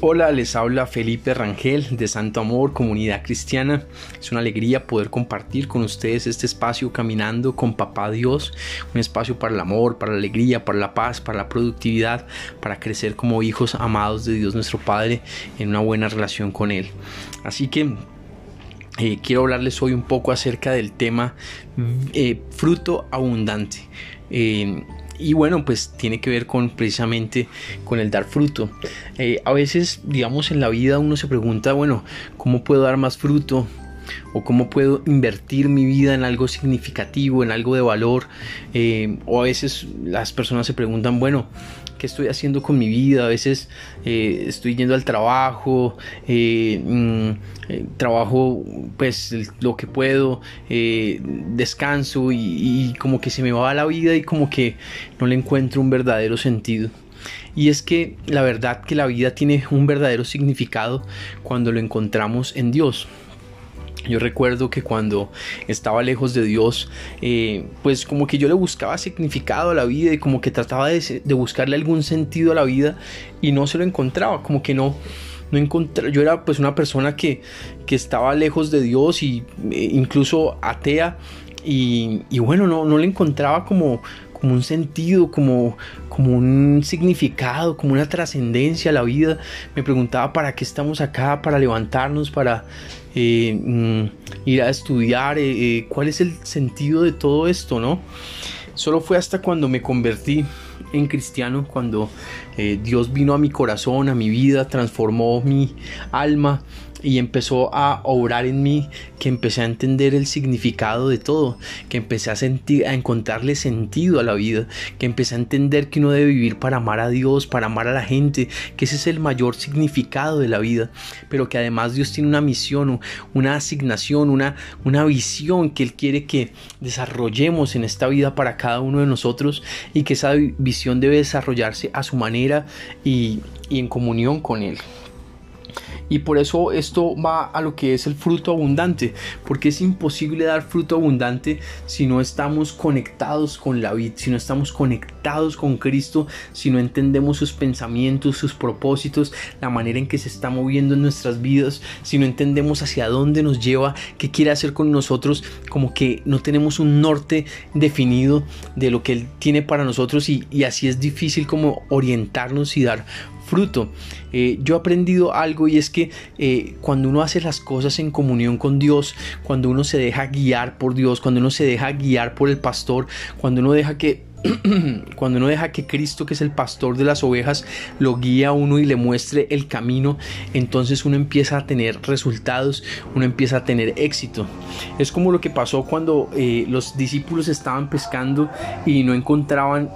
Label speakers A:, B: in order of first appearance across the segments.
A: Hola, les habla Felipe Rangel de Santo Amor, Comunidad Cristiana. Es una alegría poder compartir con ustedes este espacio caminando con Papá Dios, un espacio para el amor, para la alegría, para la paz, para la productividad, para crecer como hijos amados de Dios nuestro Padre en una buena relación con Él. Así que eh, quiero hablarles hoy un poco acerca del tema eh, fruto abundante. Eh, y bueno, pues tiene que ver con precisamente con el dar fruto. Eh, a veces, digamos, en la vida uno se pregunta, bueno, ¿cómo puedo dar más fruto? o cómo puedo invertir mi vida en algo significativo, en algo de valor. Eh, o a veces las personas se preguntan, bueno, qué estoy haciendo con mi vida. A veces eh, estoy yendo al trabajo, eh, mm, eh, trabajo pues lo que puedo, descanso y, y como que se me va la vida y como que no le encuentro un verdadero sentido. Y es que la verdad que la vida tiene un verdadero significado cuando lo encontramos en Dios. Yo recuerdo que cuando estaba lejos de Dios, eh, pues como que yo le buscaba significado a la vida y como que trataba de, buscarle algún sentido a la vida y no se lo encontraba, como que no, no encontraba, yo era pues una persona que, que estaba lejos de Dios y eh, incluso atea y, y, bueno, no, no le encontraba como, como un sentido, como, como un significado, como una trascendencia a la vida. Me preguntaba para qué estamos acá, para levantarnos, para eh, mm, ir a estudiar, eh, eh, cuál es el sentido de todo esto, ¿no? Solo fue hasta cuando me convertí en cristiano, cuando Dios vino a mi corazón, a mi vida, transformó mi alma y empezó a obrar en mí, que empecé a entender el significado de todo, que empecé a sentir, a encontrarle sentido a la vida, que empecé a entender que uno debe vivir para amar a Dios, para amar a la gente, que ese es el mayor significado de la vida, pero que además Dios tiene una misión, una asignación, una, una visión que Él quiere que desarrollemos en esta vida para cada uno de nosotros y que esa visión debe desarrollarse a su manera y, y en comunión con Él. Y por eso esto va a lo que es el fruto abundante, porque es imposible dar fruto abundante si no estamos conectados con la vida, si no estamos conectados con Cristo, si no entendemos sus pensamientos, sus propósitos, la manera en que se está moviendo en nuestras vidas, si no entendemos hacia dónde nos lleva, qué quiere hacer con nosotros, como que no tenemos un norte definido de lo que Él tiene para nosotros y, y así es difícil como orientarnos y dar fruto. Eh, yo he aprendido algo y es que eh, cuando uno hace las cosas en comunión con Dios, cuando uno se deja guiar por Dios, cuando uno se deja guiar por el pastor, cuando uno deja que cuando uno deja que Cristo, que es el pastor de las ovejas, lo guíe a uno y le muestre el camino, entonces uno empieza a tener resultados, uno empieza a tener éxito. Es como lo que pasó cuando eh, los discípulos estaban pescando y no encontraban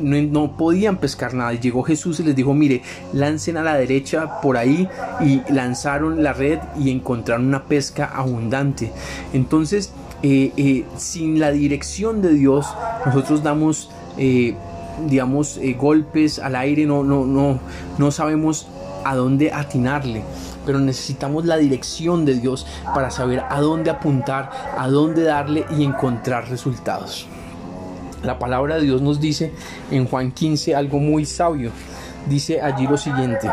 A: no, podían pescar nada. Y llegó Jesús y les dijo, mire, lancen a la derecha por ahí y lanzaron la red y encontraron una pesca abundante. Entonces, eh, eh, sin la dirección de Dios, nosotros damos, eh, digamos, golpes al aire, no, no, no, no sabemos a dónde atinarle pero necesitamos la dirección de Dios para saber a dónde apuntar, a dónde darle y encontrar resultados. La palabra de Dios nos dice en Juan 15 algo muy sabio. Dice allí lo siguiente,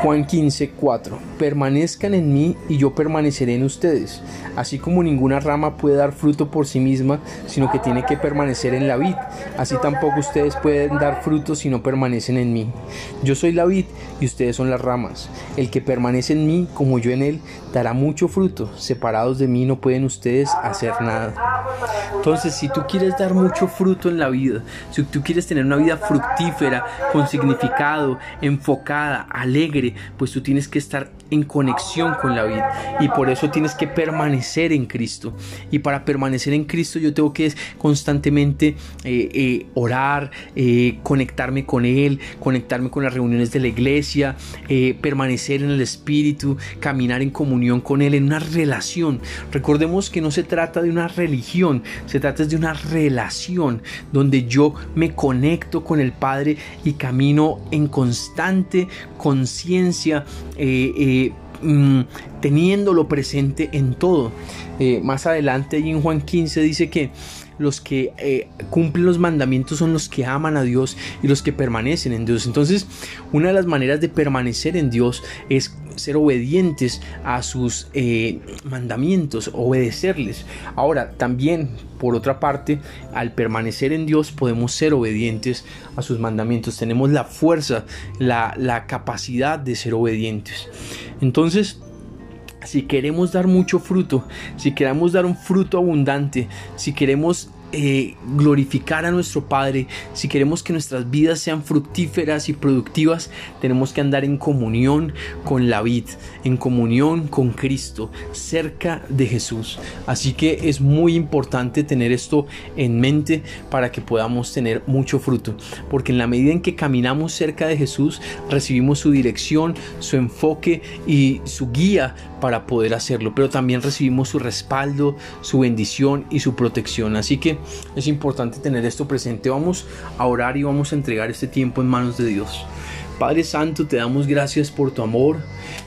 A: Juan 15, 4, permanezcan en mí y yo permaneceré en ustedes, así como ninguna rama puede dar fruto por sí misma, sino que tiene que permanecer en la vid, así tampoco ustedes pueden dar fruto si no permanecen en mí. Yo soy la vid y ustedes son las ramas, el que permanece en mí como yo en él dará mucho fruto, separados de mí no pueden ustedes hacer nada. Entonces, si tú quieres dar mucho fruto en la vida, si tú quieres tener una vida fructífera, con significado, enfocada, alegre, pues tú tienes que estar en conexión con la vida y por eso tienes que permanecer en Cristo. Y para permanecer en Cristo yo tengo que constantemente eh, eh, orar, eh, conectarme con Él, conectarme con las reuniones de la iglesia, permanecer en el Espíritu, caminar en comunión con Él, en una relación. Recordemos que no se trata de una religión, se trata de una relación donde yo me conecto con el Padre y camino en constante conciencia. Mm, teniéndolo presente en todo. Eh, más adelante en Juan 15 dice que los que eh, cumplen los mandamientos son los que aman a Dios y los que permanecen en Dios. Entonces, una de las maneras de permanecer en Dios es ser obedientes a sus eh, mandamientos, obedecerles. Ahora, también, por otra parte, al permanecer en Dios podemos ser obedientes a sus mandamientos. Tenemos la fuerza, la, la capacidad de ser obedientes. Entonces, si queremos dar mucho fruto, si queremos dar un fruto abundante, si queremos eh, glorificar a nuestro Padre, si queremos que nuestras vidas sean fructíferas y productivas, tenemos que andar en comunión con la vid, en comunión con Cristo, cerca de Jesús. Así que es muy importante tener esto en mente para que podamos tener mucho fruto, porque en la medida en que caminamos cerca de Jesús, recibimos su dirección, su enfoque y su guía para poder hacerlo, pero también recibimos su respaldo, su bendición y su protección. Así que es importante tener esto presente. Vamos a orar y vamos a entregar este tiempo en manos de Dios. Padre Santo, te damos gracias por tu amor.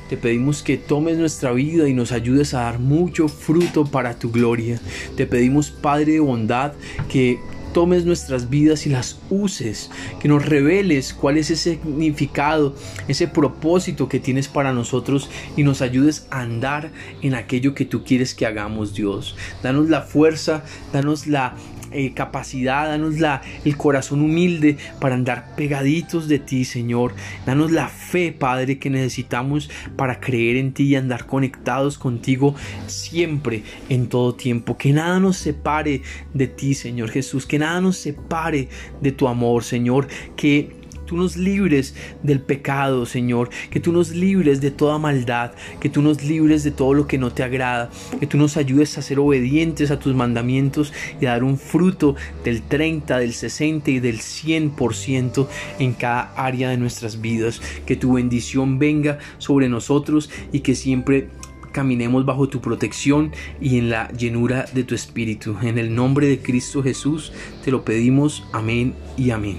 A: Te pedimos que tomes nuestra vida y nos ayudes a dar mucho fruto para tu gloria. Te pedimos, Padre de bondad, que tomes nuestras vidas y las uses, que nos reveles cuál es ese significado, ese propósito que tienes para nosotros y nos ayudes a andar en aquello que tú quieres que hagamos, Dios. Danos la fuerza, danos la eh, capacidad, danos la, el corazón humilde para andar pegaditos de ti, Señor. Danos la fe, Padre, que necesitamos para creer en ti y andar conectados contigo siempre, en todo tiempo. Que nada nos separe de ti, Señor Jesús. Que nos separe de tu amor, Señor. Que tú nos libres del pecado, Señor, que tú nos libres de toda maldad, que tú nos libres de todo lo que no te agrada, que tú nos ayudes a ser obedientes a tus mandamientos y a dar un fruto del 30, del 60 y del 100% en cada área de nuestras vidas, que tu bendición venga sobre nosotros y que siempre caminemos bajo tu protección y en la llenura de tu espíritu. En el nombre de Cristo Jesús te lo pedimos. Amén y amén.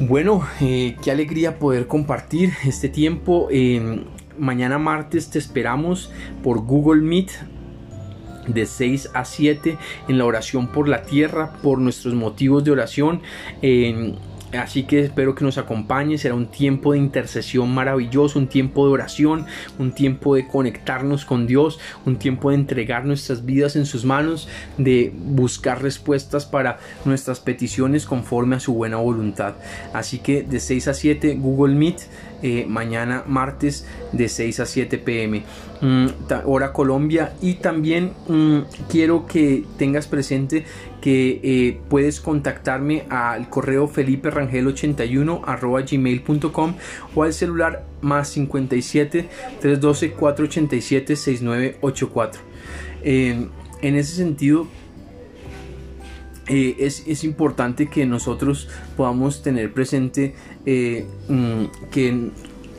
A: Bueno, eh, qué alegría poder compartir este tiempo. mañana martes te esperamos por Google Meet de 6 a 7 en la oración por la tierra, por nuestros motivos de oración. Así que espero que nos acompañe. Será un tiempo de intercesión maravilloso, un tiempo de oración, un tiempo de conectarnos con Dios, un tiempo de entregar nuestras vidas en sus manos, de buscar respuestas para nuestras peticiones conforme a su buena voluntad. Así que de 6 a 7 Google Meet eh, mañana martes de 6 a 7 pm mm, hora Colombia. Y también mm, quiero que tengas presente que eh, puedes contactarme al correo felipe rangel 81 arroba gmail.com o al celular más 57 312 487 6984 en ese sentido eh, es, importante que nosotros podamos tener presente eh, mm, que,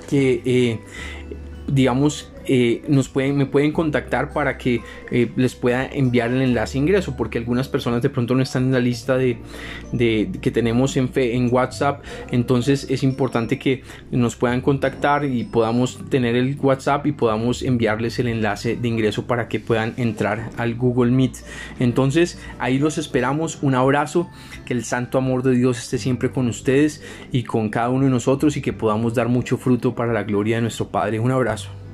A: que eh, digamos eh, nos pueden, me pueden contactar para que eh, les pueda enviar el enlace de ingreso, porque algunas personas de pronto no están en la lista de, que tenemos en, en WhatsApp. Entonces es importante que nos puedan contactar y podamos tener el WhatsApp y podamos enviarles el enlace de ingreso para que puedan entrar al Google Meet. Entonces ahí los esperamos. Un abrazo. Que el santo amor de Dios esté siempre con ustedes y con cada uno de nosotros y que podamos dar mucho fruto para la gloria de nuestro Padre. Un abrazo.